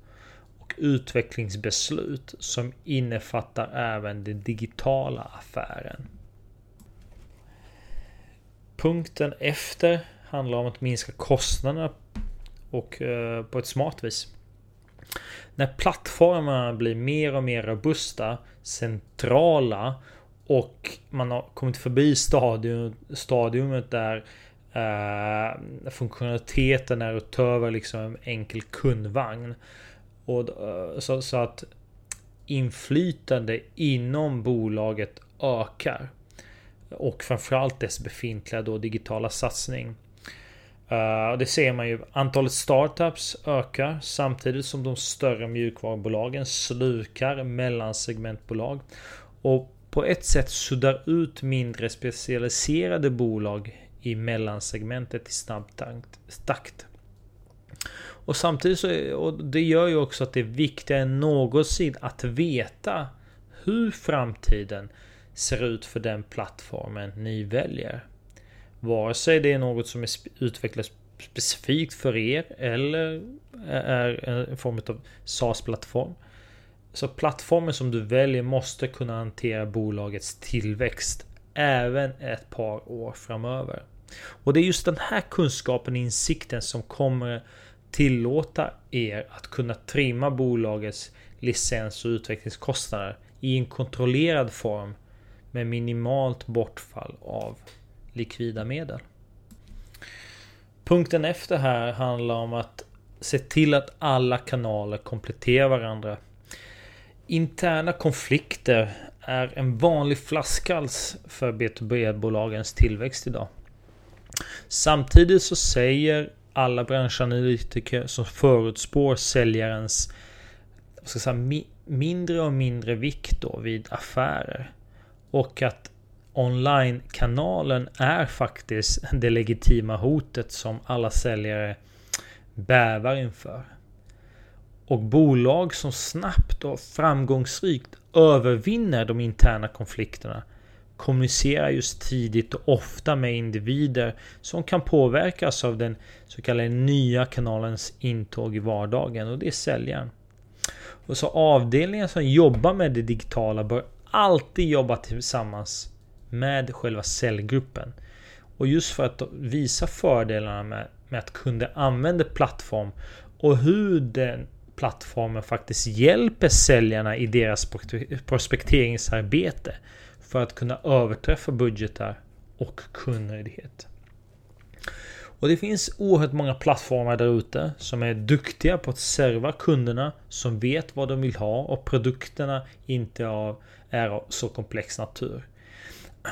och utvecklingsbeslut som innefattar även den digitala affären. Punkten efter handlar om att minska kostnaderna och eh, på ett smart vis. När plattformarna blir mer och mer robusta, centrala och man har kommit förbi stadium, stadiumet där eh, funktionaliteten är utöver liksom en enkel kundvagn. Och, eh, så, så att inflytande inom bolaget ökar. Och framförallt dess befintliga då digitala satsning. Uh, det ser man ju. Antalet startups ökar samtidigt som de större mjukvarubolagen slukar mellansegmentbolag. Och på ett sätt suddar ut mindre specialiserade bolag i mellansegmentet i snabb takt. Och samtidigt så och det gör ju också att det är viktigare än någonsin att veta hur framtiden ser ut för den plattformen ni väljer. Vare sig det är något som är utvecklat specifikt för er eller är en form av SaaS-plattform. Så plattformen som du väljer måste kunna hantera bolagets tillväxt även ett par år framöver. Och det är just den här kunskapen och insikten som kommer tillåta er att kunna trimma bolagets licens och utvecklingskostnader i en kontrollerad form med minimalt bortfall av likvida medel. Punkten efter här handlar om att se till att alla kanaler kompletterar varandra. Interna konflikter är en vanlig flaskhals för B2B-bolagens tillväxt idag. Samtidigt så säger alla branschanalytiker som förutspår säljarens ska säga, mindre och mindre vikt då vid affärer. Och att online-kanalen är faktiskt det legitima hotet som alla säljare bävar inför. Och bolag som snabbt och framgångsrikt övervinner de interna konflikterna kommunicerar just tidigt och ofta med individer som kan påverkas av den så kallade nya kanalens intåg i vardagen och det är säljaren. Och så avdelningar som jobbar med det digitala bör alltid jobba tillsammans med själva säljgruppen. Och just för att visa fördelarna med, med att kunder använder plattform och hur den plattformen faktiskt hjälper säljarna i deras prospekteringsarbete för att kunna överträffa budgetar och kundnöjdhet. Och det finns oerhört många plattformar där ute som är duktiga på att serva kunderna som vet vad de vill ha och produkterna inte är av så komplex natur.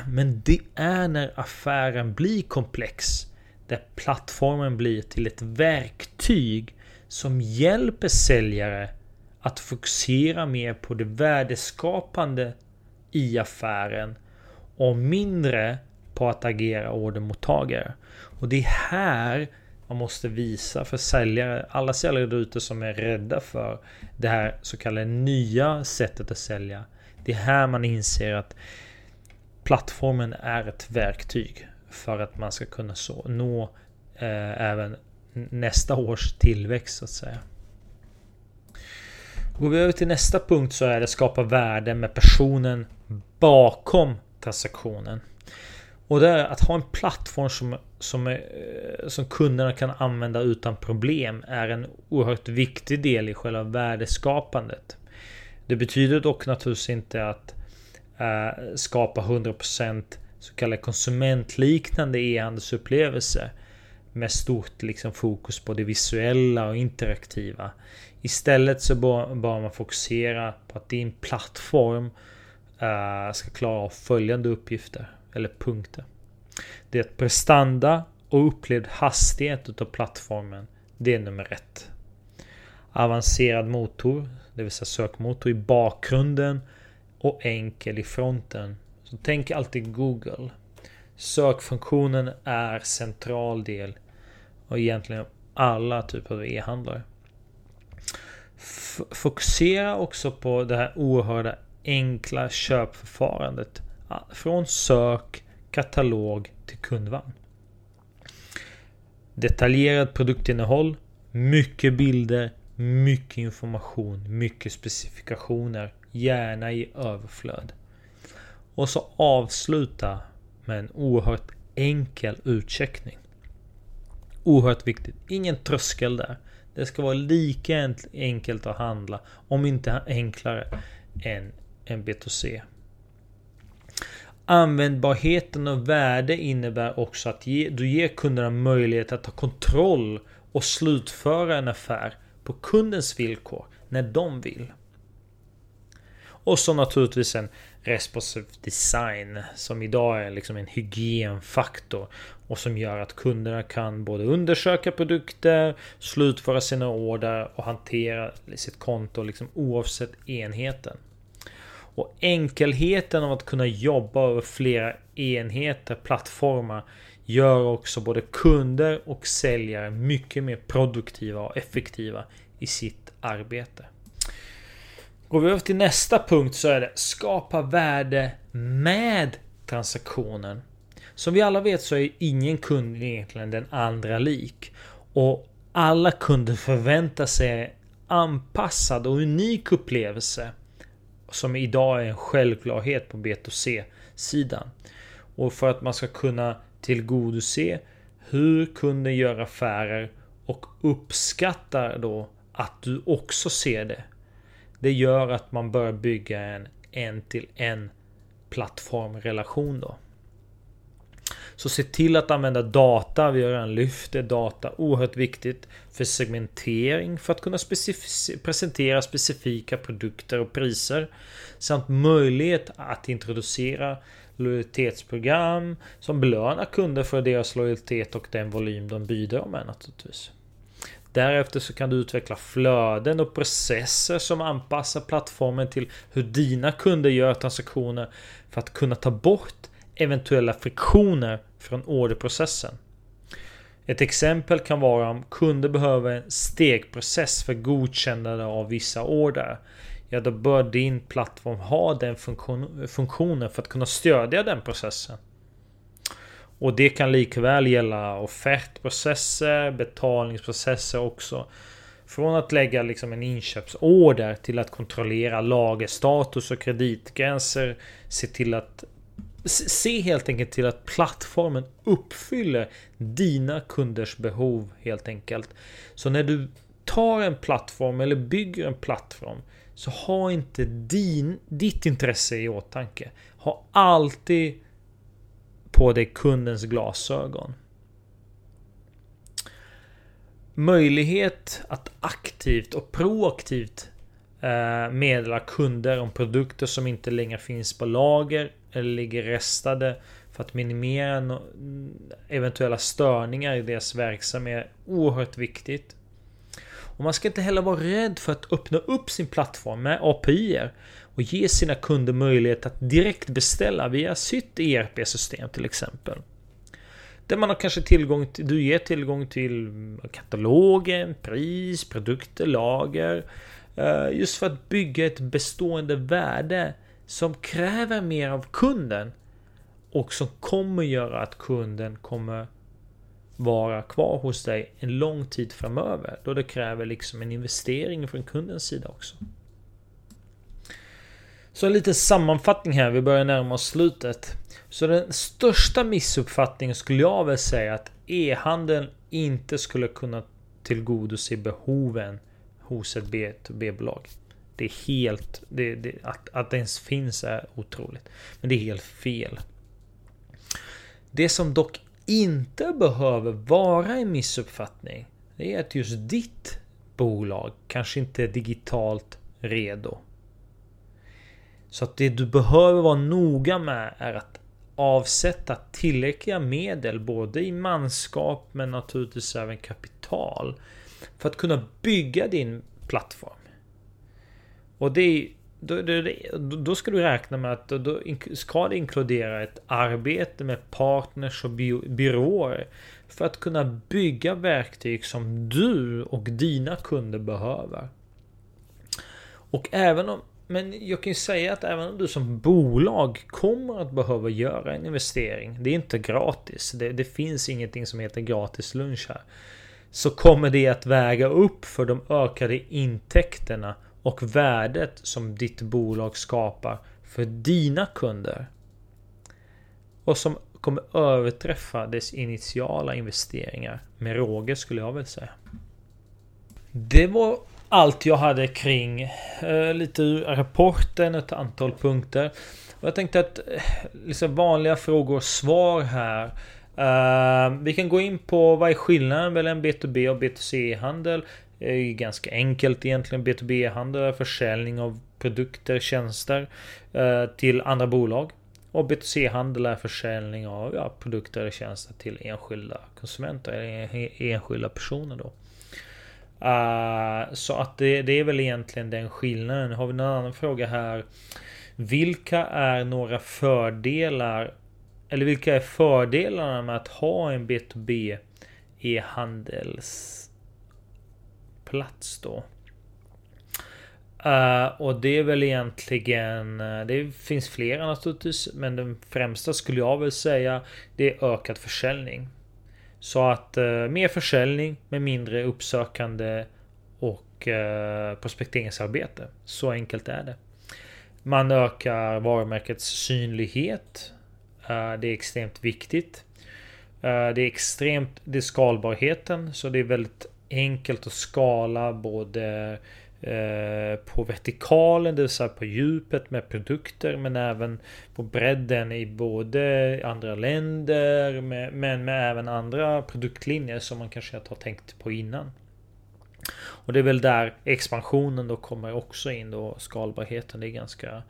Men det är när affären blir komplex där plattformen blir till ett verktyg som hjälper säljare att fokusera mer på det värdeskapande i affären och mindre på att agera ordermottagare. Och det är här Man måste visa för säljare, alla säljare där ute som är rädda för det här så kallade nya sättet att sälja. Det är här man inser att plattformen är ett verktyg för att man ska kunna så, nå eh, även nästa års tillväxt så att säga. Går vi över till nästa punkt så är det skapa värde med personen bakom transaktionen. Och det är att ha en plattform som, som, är, eh, som kunderna kan använda utan problem är en oerhört viktig del i själva värdeskapandet. Det betyder dock naturligtvis inte att eh, skapa 100% så kallade konsumentliknande e-handelsupplevelse med stort liksom fokus på det visuella och interaktiva. Istället så bör, bör man fokusera på att din plattform eh, ska klara av följande uppgifter eller punkter. Det är att prestanda och upplevd hastighet utav plattformen. Det är nummer ett. Avancerad motor, det vill säga sökmotor i bakgrunden och enkel i fronten. Så tänk alltid Google. Sökfunktionen är central del och egentligen alla typer av e-handlare. Fokusera också på det här oerhörda enkla köpförfarandet. Från sök, katalog till kundvagn. Detaljerat produktinnehåll, mycket bilder, mycket information, mycket specifikationer. Gärna i överflöd. Och så avsluta med en oerhört enkel utcheckning. Oerhört viktigt. Ingen tröskel där. Det ska vara lika enkelt att handla, om inte enklare, än en B2C. Användbarheten och värde innebär också att ge, du ger kunderna möjlighet att ta kontroll och slutföra en affär på kundens villkor när de vill. Och så naturligtvis en responsive design som idag är liksom en hygienfaktor och som gör att kunderna kan både undersöka produkter, slutföra sina order och hantera sitt konto liksom oavsett enheten. Och enkelheten av att kunna jobba över flera enheter, plattformar gör också både kunder och säljare mycket mer produktiva och effektiva i sitt arbete. Går vi över till nästa punkt så är det skapa värde med transaktionen. Som vi alla vet så är ingen kund egentligen den andra lik. Och alla kunder förväntar sig anpassad och unik upplevelse. Som idag är en självklarhet på B2C-sidan. Och för att man ska kunna tillgodose hur kunden gör affärer och uppskattar då att du också ser det det gör att man bör bygga en en till en plattformrelation då. Så se till att använda data. Vi har redan lyft det. Data oerhört viktigt för segmentering för att kunna specif presentera specifika produkter och priser. Samt möjlighet att introducera lojalitetsprogram som belönar kunder för deras lojalitet och den volym de bidrar med naturligtvis. Därefter så kan du utveckla flöden och processer som anpassar plattformen till hur dina kunder gör transaktioner för att kunna ta bort eventuella friktioner från orderprocessen. Ett exempel kan vara om kunder behöver en stegprocess för godkännande av vissa order. Ja, då bör din plattform ha den funktionen för att kunna stödja den processen. Och det kan likväl gälla offertprocesser, betalningsprocesser också. Från att lägga liksom en inköpsorder till att kontrollera lagerstatus och kreditgränser. Se till att Se helt enkelt till att plattformen uppfyller dina kunders behov helt enkelt. Så när du tar en plattform eller bygger en plattform så ha inte din, ditt intresse i åtanke. Ha alltid på dig kundens glasögon. Möjlighet att aktivt och proaktivt eh, meddela kunder om produkter som inte längre finns på lager eller ligger restade för att minimera eventuella störningar i deras verksamhet är oerhört viktigt. Och man ska inte heller vara rädd för att öppna upp sin plattform med API och ge sina kunder möjlighet att direkt beställa via sitt ERP-system till exempel. Där man har kanske tillgång till, du ger tillgång till katalogen, pris, produkter, lager. Eh, just för att bygga ett bestående värde som kräver mer av kunden. Och som kommer göra att kunden kommer vara kvar hos dig en lång tid framöver. Då det kräver liksom en investering från kundens sida också. Så en liten sammanfattning här, vi börjar närma oss slutet. Så den största missuppfattningen skulle jag väl säga att e-handeln inte skulle kunna tillgodose behoven hos ett B2B-bolag. Det är helt... Det, det, att, att det ens finns är otroligt. Men det är helt fel. Det som dock inte behöver vara en missuppfattning. Det är att just ditt bolag kanske inte är digitalt redo. Så att det du behöver vara noga med är att avsätta tillräckliga medel både i manskap men naturligtvis även kapital för att kunna bygga din plattform. Och det är då, då, då, ska du räkna med att då ska det inkludera ett arbete med partners och byråer för att kunna bygga verktyg som du och dina kunder behöver. Och även om men jag kan ju säga att även om du som bolag kommer att behöva göra en investering. Det är inte gratis. Det, det finns ingenting som heter gratis lunch här. Så kommer det att väga upp för de ökade intäkterna och värdet som ditt bolag skapar för dina kunder. Och som kommer överträffa dess initiala investeringar med råge skulle jag väl säga. Det var allt jag hade kring eh, lite ur rapporten, ett antal punkter. Och jag tänkte att eh, liksom vanliga frågor och svar här. Eh, vi kan gå in på vad är skillnaden mellan B2B och B2C-handel. Det är ganska enkelt egentligen. B2B-handel är försäljning av produkter, tjänster eh, till andra bolag. Och B2C-handel är försäljning av ja, produkter och tjänster till enskilda konsumenter, eller enskilda personer då. Uh, så att det, det, är väl egentligen den skillnaden. Har vi någon annan fråga här? Vilka är några fördelar? Eller vilka är fördelarna med att ha en B2B e-handelsplats då? Uh, och det är väl egentligen, eh, det finns flera naturligtvis, men den främsta skulle jag väl säga, det är ökad försäljning. Så att eh, mer försäljning med mindre uppsökande och eh, prospekteringsarbete. Så enkelt är det. Man ökar varumärkets synlighet. Eh, det är extremt viktigt. Eh, det är extremt, det är skalbarheten. Så det är väldigt enkelt att skala både Eh, Eh, på vertikalen, det vill säga på djupet med produkter men även på bredden i både andra länder men med även andra produktlinjer som man kanske inte har tänkt på innan. Och det är väl där expansionen då kommer också in då skalbarheten. Det är ganska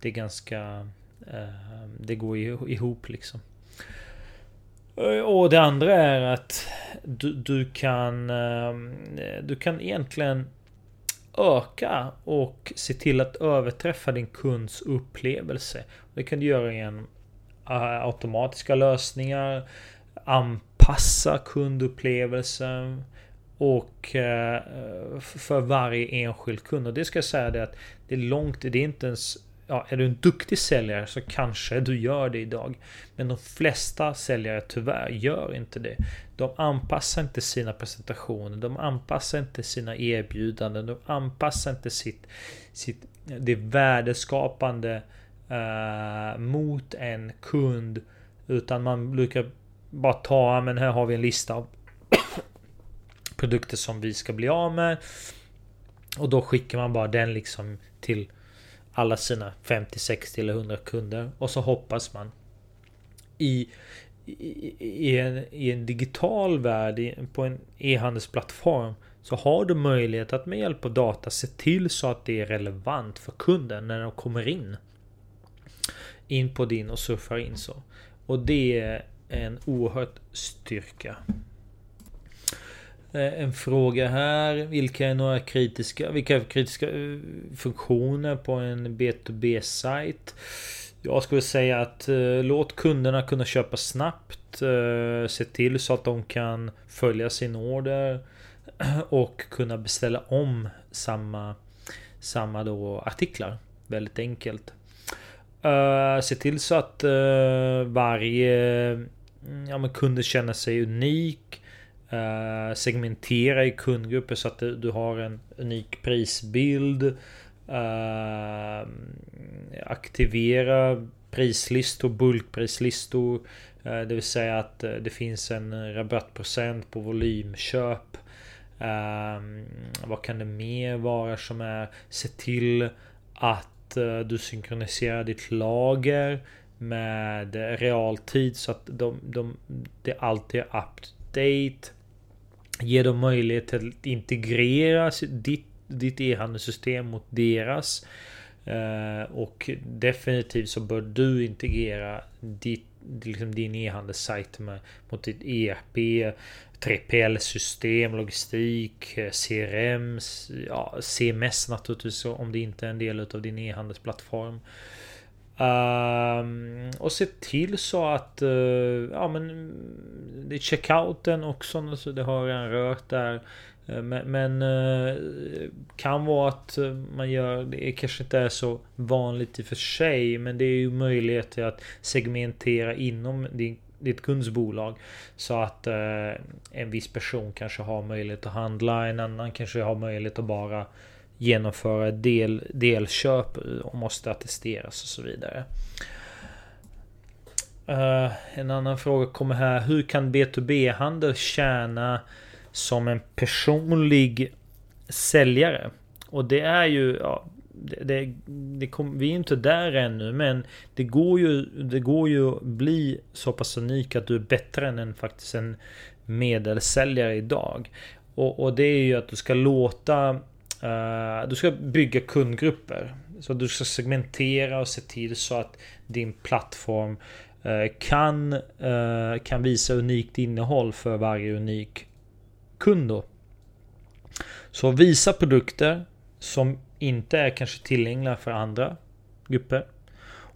Det är ganska eh, Det går ihop liksom. Eh, och det andra är att du, du kan Du kan egentligen öka och se till att överträffa din kunds upplevelse. Det kan du göra genom äh, automatiska lösningar, anpassa kundupplevelsen och äh, för varje enskild kund. Och det ska jag säga det att det är långt, det är inte ens ja, är du en duktig säljare så kanske du gör det idag. Men de flesta säljare tyvärr gör inte det. De anpassar inte sina presentationer. De anpassar inte sina erbjudanden. De anpassar inte sitt, sitt det värdeskapande uh, mot en kund. Utan man brukar bara ta, men här har vi en lista av produkter som vi ska bli av med. Och då skickar man bara den liksom till alla sina 50, 60 eller 100 kunder. Och så hoppas man i, i, i, en, i en digital värld, på en e-handelsplattform så har du möjlighet att med hjälp av data se till så att det är relevant för kunden när de kommer in. In på din och surfar in så. Och det är en oerhört styrka. Eh, en fråga här. Vilka är några kritiska, vilka är kritiska eh, funktioner på en B2B-sajt? Jag skulle säga att eh, låt kunderna kunna köpa snabbt. Eh, se till så att de kan följa sin order. [clears throat] Och kunna beställa om samma, samma då artiklar. Väldigt enkelt. Eh, se till så att eh, varje mm, ja, men kunder känner sig unik. Uh, segmentera i kundgrupper så att du, har en unik prisbild. Uh, aktivera prislistor, bulkprislistor. Uh, det vill säga att det finns en rabattprocent på volymköp. vad kan det mer vara som är? Se till att du synkroniserar ditt lager med realtid så att de, de, det alltid är up to date. Ge dem möjlighet att integrera ditt, ditt e-handelssystem mot deras. Eh, och definitivt så bör du integrera ditt, liksom din e-handelssajt mot ditt ERP, 3PL-system, logistik, eh, CRM, ja, CMS naturligtvis om det inte är en del av din e-handelsplattform. Um, och se till så att uh, ja men det är checkouten också. Så det har jag rört där. Uh, men, men uh, kan vara att man gör det kanske inte är så vanligt i och för sig. Men det är ju möjlighet till att segmentera inom din ditt kundsbolag. Så att eh, en viss person kanske har möjlighet att handla. En annan kanske har möjlighet att bara genomföra del, delköp och måste attesteras och så vidare. Uh, en annan fråga kommer här. Hur kan B2B-handel tjäna som en personlig säljare? Och det är ju... Ja, det, det, det kom, vi är inte där ännu men det går ju Det går ju att bli så pass unik att du är bättre än en faktiskt en medelsäljare idag. Och, och det är ju att du ska låta Uh, du ska bygga kundgrupper. Så du ska segmentera och se till så att din plattform uh, kan, uh, kan visa unikt innehåll för varje unik kund. Då. Så visa produkter som inte är kanske tillgängliga för andra grupper.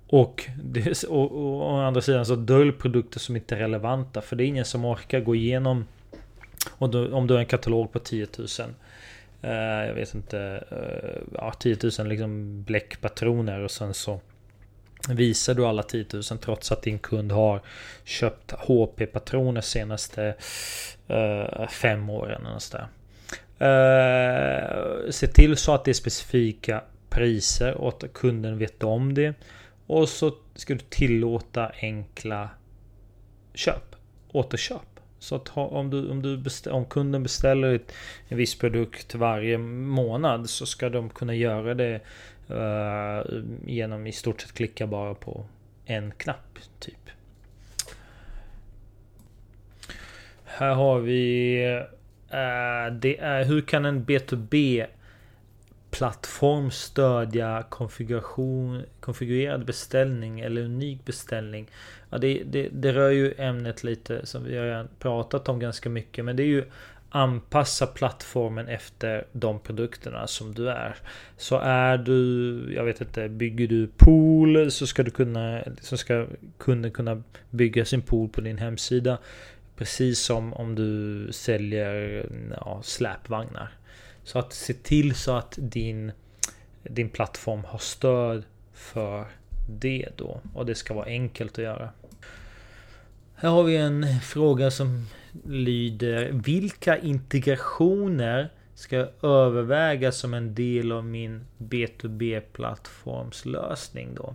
Och, det, och, och, å andra sidan så dölj produkter som inte är relevanta. För det är ingen som orkar gå igenom. om du, om du har en katalog på 10 000 Eh, jag vet inte, eh, ja, 10 000 liksom bläckpatroner och sen så visar du alla 10 000 trots att din kund har köpt HP-patroner senaste eh, fem åren. Och så se till så att det är specifika priser och att kunden vet om det. Och så ska du tillåta enkla köp. Återköp. Så att ha, om, du, om, du beställ, om kunden beställer ett, en viss produkt varje månad så ska de kunna göra det uh, genom i stort sett klicka bara på en knapp. typ. Här har vi uh, Det är hur kan en B2B plattform stödja konfiguration, konfigurerad beställning eller unik beställning. Ja, det, det, det rör ju ämnet lite som vi har pratat om ganska mycket. Men det är ju anpassa plattformen efter de produkterna som du är. Så är du, jag vet inte, bygger du pool så ska du kunna, så ska kunden kunna bygga sin pool på din hemsida. Precis som om du säljer ja, släpvagnar. Så att se till så att din, din plattform har stöd för det då. Och det ska vara enkelt att göra. Här har vi en fråga som lyder Vilka integrationer ska jag överväga som en del av min B2B plattformslösning då?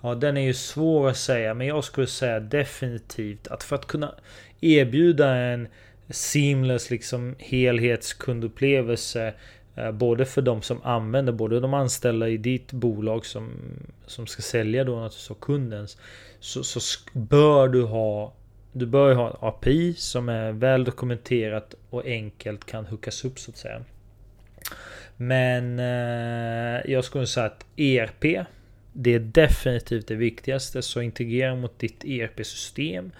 Ja, den är ju svår att säga, men jag skulle säga definitivt att för att kunna erbjuda en seamless liksom helhetskundupplevelse eh, Både för de som använder, både de anställda i ditt bolag som, som ska sälja då naturligtvis och kundens. Så, så bör du ha du bör ju ha en API som är väl dokumenterat och enkelt kan hookas upp så att säga. Men eh, jag skulle säga att ERP Det är definitivt det viktigaste. Så integrera mot ditt ERP-system.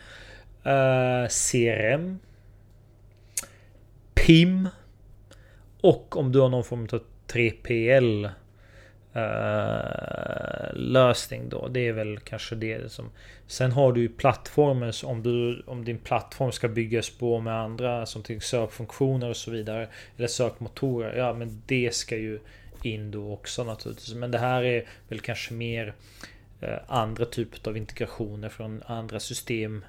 Eh, CRM PIM. Och om du har någon form av 3PL uh, lösning då. Det är väl kanske det som... Sen har du ju plattformen om, du, om din plattform ska byggas på med andra som till sökfunktioner och så vidare. Eller sökmotorer. Ja men det ska ju in då också naturligtvis. Men det här är väl kanske mer uh, andra typer av integrationer från andra system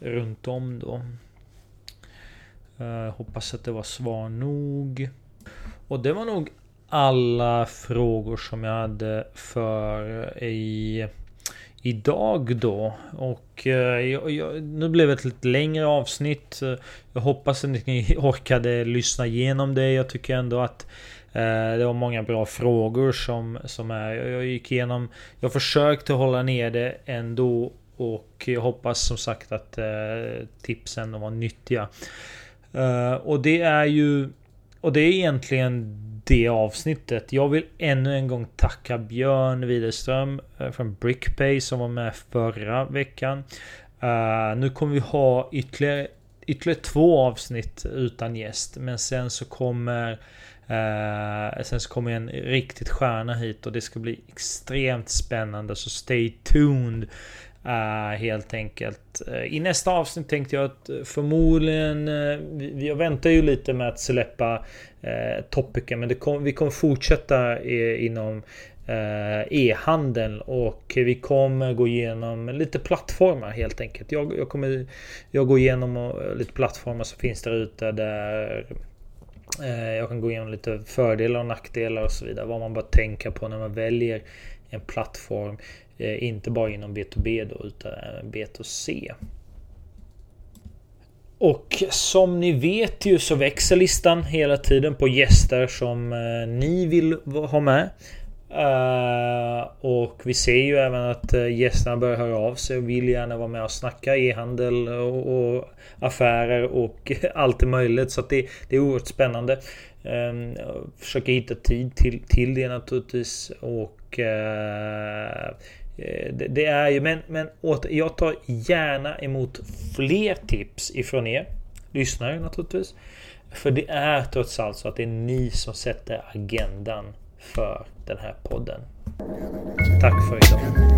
runt om då. Uh, hoppas att det var svar nog. Och det var nog alla frågor som jag hade för eh, i idag då. Och eh, jag, jag, nu blev det ett lite längre avsnitt. Jag hoppas att ni [laughs] orkade lyssna igenom det. Jag tycker ändå att eh, det var många bra frågor som, som är. Jag gick igenom. Jag försökte hålla ner det ändå. Och jag hoppas som sagt att tipsen var nyttiga. Och det är ju... Och det är egentligen det avsnittet. Jag vill ännu en gång tacka Björn Widerström eh, från Brickpay som var med förra veckan. Uh, nu kommer vi ha ytterligare, ytterligare två avsnitt utan gäst. Men sen så kommer eh, sen så kommer en riktigt stjärna hit och det ska bli extremt spännande. Så stay tuned. Uh, helt enkelt. Uh, I nästa avsnitt tänkte jag att eh, förmodligen... Uh, jag väntar ju lite med att släppa topicen men kom, vi kommer fortsätta inom e-handeln och vi kommer gå igenom lite plattformar helt enkelt. Jag, jag kommer jag går igenom lite plattformar som finns där ute där jag kan gå igenom lite fördelar och nackdelar och så vidare. Vad man bör tänka på när man väljer en plattform. Eh, inte bara inom B2B då utan B2C. Och som ni vet ju så växer listan hela tiden på gäster som eh, ni vill ha med. Eh, och vi ser ju även att gästerna börjar höra av sig och vill gärna vara med och snacka e-handel och, affärer och [laughs] allt är möjligt. Så det, det är oerhört spännande. Ehm, Försöka hitta tid till, till det naturligtvis. Och Eh, det, är ju, men, men åter, jag tar gärna emot fler tips ifrån er lyssnare naturligtvis. För det är trots allt så att det är ni som sätter agendan för den här podden. Tack för idag.